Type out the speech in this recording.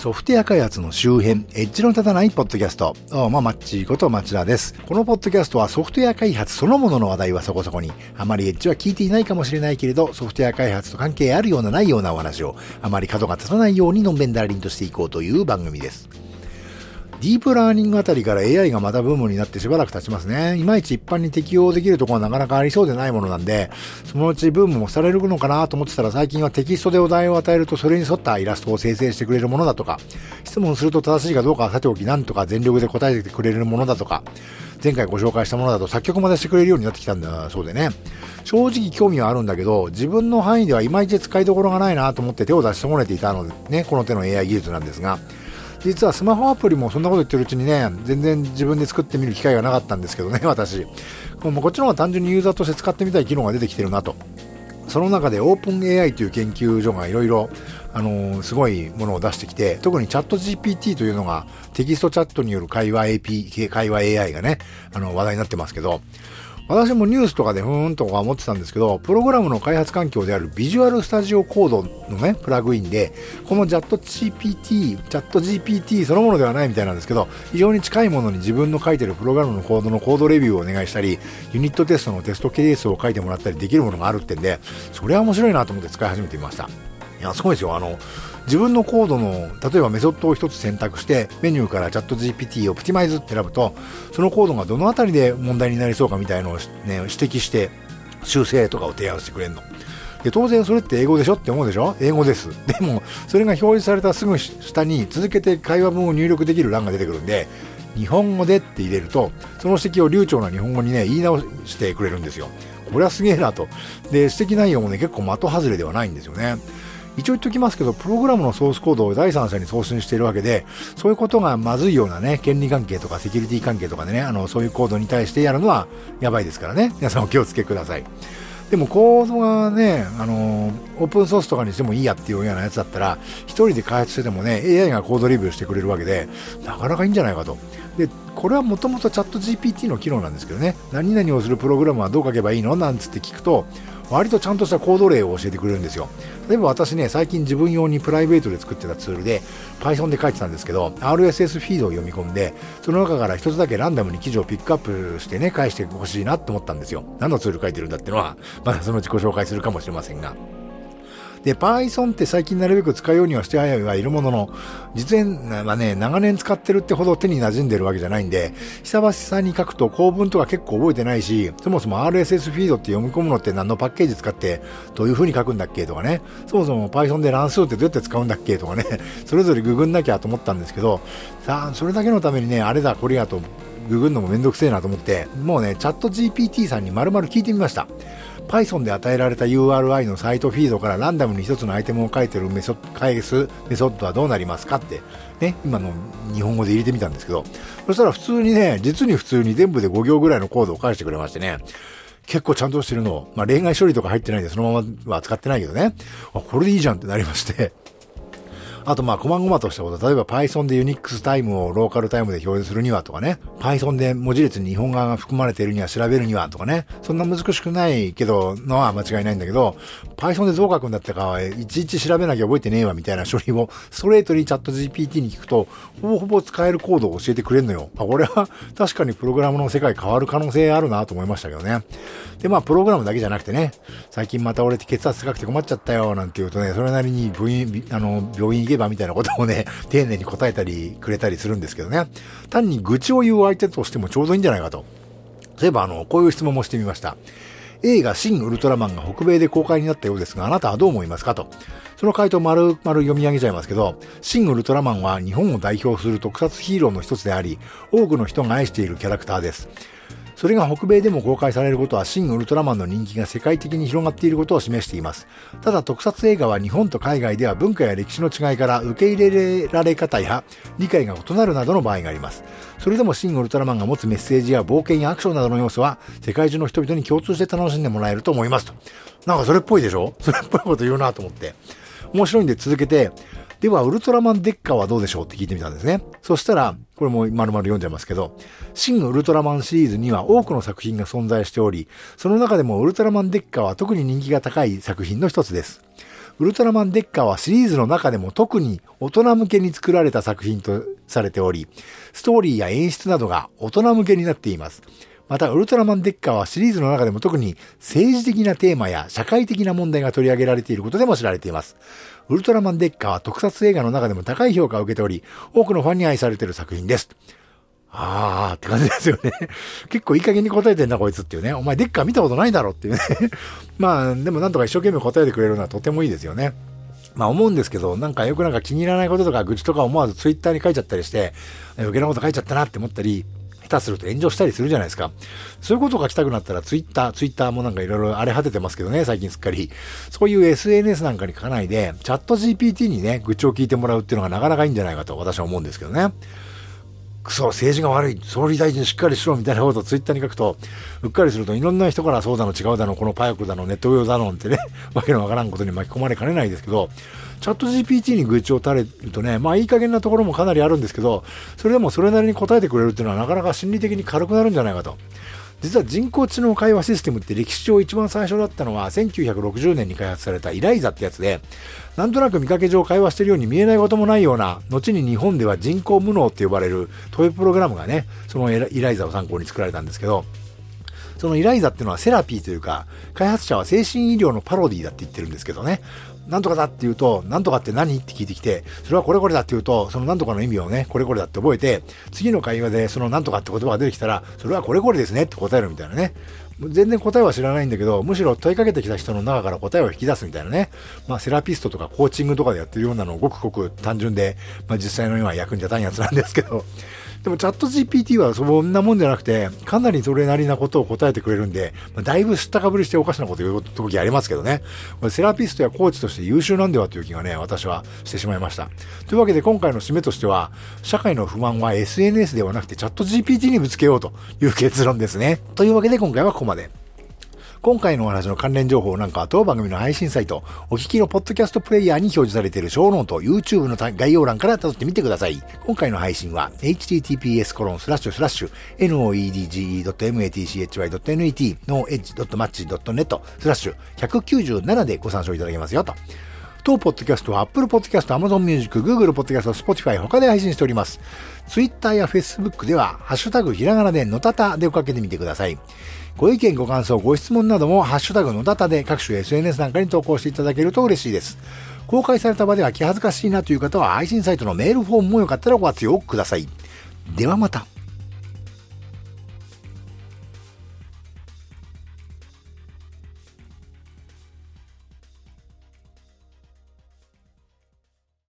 ソフトウェア開発の周辺、エッジの立たないポッドキャスト。どうも、マッチーこと町田です。このポッドキャストはソフトウェア開発そのものの話題はそこそこに、あまりエッジは聞いていないかもしれないけれど、ソフトウェア開発と関係あるようなないようなお話を、あまり角が立たないようにのんべんだらりんとしていこうという番組です。ディープラーニングあたりから AI がまたブームになってしばらく経ちますね。いまいち一般に適用できるところはなかなかありそうでないものなんで、そのうちブームもされるのかなと思ってたら最近はテキストでお題を与えるとそれに沿ったイラストを生成してくれるものだとか、質問すると正しいかどうかはさておきなんとか全力で答えてくれるものだとか、前回ご紹介したものだと作曲までしてくれるようになってきたんだそうでね。正直興味はあるんだけど、自分の範囲ではいまいち使いどころがないなと思って手を出し損ねていたのでね、この手の AI 技術なんですが、実はスマホアプリもそんなこと言ってるうちにね、全然自分で作ってみる機会がなかったんですけどね、私。もうこっちの方が単純にユーザーとして使ってみたい機能が出てきてるなと。その中でオープン AI という研究所がいろいろ、あのー、すごいものを出してきて、特にチャット GPT というのがテキストチャットによる会話 AP、会話 AI がね、あの、話題になってますけど、私もニュースとかでふーんとか思ってたんですけど、プログラムの開発環境であるビジュアルスタジオコードのね、プラグインで、このチャット GPT、チャット GPT そのものではないみたいなんですけど、非常に近いものに自分の書いてるプログラムのコードのコードレビューをお願いしたり、ユニットテストのテストケースを書いてもらったりできるものがあるってんで、それは面白いなと思って使い始めてみました。いや、すごいですよ。あの、自分のコードの、例えばメソッドを一つ選択して、メニューからチャット GPT をプティマイズって選ぶと、そのコードがどのあたりで問題になりそうかみたいのを、ね、指摘して、修正とかを提案してくれるの。で、当然それって英語でしょって思うでしょ？英語です。でも、それが表示されたすぐ下に続けて会話文を入力できる欄が出てくるんで、日本語でって入れると、その指摘を流暢な日本語にね、言い直してくれるんですよ。これはすげえなと。で、指摘内容もね、結構的外れではないんですよね。一応言っておきますけど、プログラムのソースコードを第三者に送信しているわけで、そういうことがまずいようなね、権利関係とかセキュリティ関係とかでね、あの、そういうコードに対してやるのはやばいですからね。皆さんお気をつけください。でもコードがね、あの、オープンソースとかにしてもいいやっていうようなやつだったら、一人で開発しててもね、AI がコードレビューしてくれるわけで、なかなかいいんじゃないかと。で、これはもともとチャット GPT の機能なんですけどね、何々をするプログラムはどう書けばいいの？なんつって聞くと、割とちゃんとしたコード例を教えてくれるんですよ。例えば私ね、最近自分用にプライベートで作ってたツールで Python で書いてたんですけど、RSS フィードを読み込んで、その中から一つだけランダムに記事をピックアップしてね、返してほしいなって思ったんですよ。何のツール書いてるんだってのは、まだそのうちご紹介するかもしれませんが。で、Python って最近なるべく使うようにはしてはいるものの、実演はね、長年使ってるってほど手に馴染んでるわけじゃないんで、久々に書くと構文とか結構覚えてないし、そもそも RSS フィードって読み込むのって何のパッケージ使ってどういう風に書くんだっけとかね、そもそも Python で乱数ってどうやって使うんだっけとかね、それぞれググんなきゃと思ったんですけど、さあ、それだけのためにね、あれだこれやとググるのもめんどくせえなと思って、もうね、チャット GPT さんに丸々聞いてみました。Python で与えられた URI のサイトフィードからランダムに1つのアイテムを書いてるメソ返すメソッドはどうなりますかって、ね、今の日本語で入れてみたんですけど、そしたら普通にね、実に普通に全部で5行ぐらいのコードを返してくれましてね、結構ちゃんとしてるのを、まあ、例外処理とか入ってないんでそのままは使ってないけどね、あ、これでいいじゃんってなりまして、あとまあ、細々としたこと、例えば Python で Unix タイムをローカルタイムで表示するにはとかね、Python で文字列に日本語が含まれているには調べるにはとかね、そんな難しくないけど、のは間違いないんだけど、Python でどう書くんだったかはいちいち調べなきゃ覚えてねえわみたいな処理をストレートにチャット GPT に聞くと、ほぼほぼ使えるコードを教えてくれるのよ。あ、これは確かにプログラムの世界変わる可能性あるなと思いましたけどね。で、まあ、プログラムだけじゃなくてね、最近また俺って血圧高くて困っちゃったよ、なんて言うとね、それなりに病院、あの、病院けばみたいなことをね、丁寧に答えたり、くれたりするんですけどね。単に愚痴を言う相手としてもちょうどいいんじゃないかと。そういえば、あの、こういう質問もしてみました。映画シン・ウルトラマンが北米で公開になったようですが、あなたはどう思いますかと。その回答丸々読み上げちゃいますけど、シン・ウルトラマンは日本を代表する特撮ヒーローの一つであり、多くの人が愛しているキャラクターです。それが北米でも公開されることは、シン・ウルトラマンの人気が世界的に広がっていることを示しています。ただ、特撮映画は日本と海外では文化や歴史の違いから受け入れられ方や理解が異なるなどの場合があります。それでもシン・ウルトラマンが持つメッセージや冒険やアクションなどの要素は、世界中の人々に共通して楽しんでもらえると思いますと。なんかそれっぽいでしょ？それっぽいこと言うなと思って。面白いんで続けて、では、ウルトラマンデッカーはどうでしょうって聞いてみたんですね。そしたら、これも丸々読んじゃいますけど、新ウルトラマンシリーズには多くの作品が存在しており、その中でもウルトラマンデッカーは特に人気が高い作品の一つです。ウルトラマンデッカーはシリーズの中でも特に大人向けに作られた作品とされており、ストーリーや演出などが大人向けになっています。また、ウルトラマンデッカーはシリーズの中でも特に政治的なテーマや社会的な問題が取り上げられていることでも知られています。ウルトラマンデッカーは特撮映画の中でも高い評価を受けており、多くのファンに愛されている作品です。あーって感じですよね。結構いい加減に答えてんだこいつっていうね。お前デッカー見たことないだろっていうね。まあ、でもなんとか一生懸命答えてくれるのはとてもいいですよね。まあ思うんですけど、なんかよくなんか気に入らないこととか愚痴とか思わずツイッターに書いちゃったりして、余計なこと書いちゃったなって思ったり、下手すると炎上したりするじゃないですか。そういうことが来たくなったらツイッター、ツイッターもなんかいろいろ荒れ果ててますけどね、最近すっかり。そういう SNS なんかに書かないで、チャット GPT にね、愚痴を聞いてもらうっていうのがなかなかいいんじゃないかと私は思うんですけどね。クソ、政治が悪い、総理大臣しっかりしろみたいなことをツイッターに書くと、うっかりするといろんな人からそうだの違うだの、このパイクだの、ネット用だのってね、わけのわからんことに巻き込まれかねないですけど、チャット GPT に愚痴を垂れるとね、まあいい加減なところもかなりあるんですけど、それでもそれなりに答えてくれるっていうのはなかなか心理的に軽くなるんじゃないかと。実は人工知能会話システムって歴史上一番最初だったのは1960年に開発されたイライザってやつで、なんとなく見かけ上会話してるように見えないこともないような、後に日本では人工無能って呼ばれるトイプログラムがね、そのイライザを参考に作られたんですけど、そのイライザっていうのはセラピーというか、開発者は精神医療のパロディだって言ってるんですけどね。なんとかだって言うと、なんとかって何？って聞いてきて、それはこれこれだって言うと、そのなんとかの意味をね、これこれだって覚えて、次の会話でそのなんとかって言葉が出てきたら、それはこれこれですねって答えるみたいなね。全然答えは知らないんだけど、むしろ問いかけてきた人の中から答えを引き出すみたいなね。まあ、セラピストとかコーチングとかでやってるようなのをごくごく単純で、まあ、実際の今役に立たんやつなんですけど、でもチャット GPT はそんなもんじゃなくて、かなりそれなりなことを答えてくれるんで、まあ、だいぶ知ったかぶりしておかしなこと言う時ありますけどね。セラピストやコーチとして優秀なんではという気がね、私はしてしまいました。というわけで今回の締めとしては、社会の不満は SNS ではなくてチャット GPT にぶつけようという結論ですね。というわけで今回はここまで。今回のお話の関連情報なんかは当番組の配信サイト、お聞きのポッドキャストプレイヤーに表示されているショーノート、YouTube の概要欄から辿ってみてください。今回の配信は、https コロンスラッシュスラッシュ noedge.matchy.net の edge.match.net スラッシュ197でご参照いただけますよと。当ポッドキャストは Apple Podcast、Amazon Music、Google Podcast、Spotify 他で配信しております。Twitter や Facebook では、ハッシュタグひらがなでのたたでおかけてみてください。ご意見、ご感想、ご質問なども、ハッシュタグのダタで各種 SNS なんかに投稿していただけると嬉しいです。公開された場では気恥ずかしいなという方は、配信サイトのメールフォームもよかったらご活用ください。ではまた。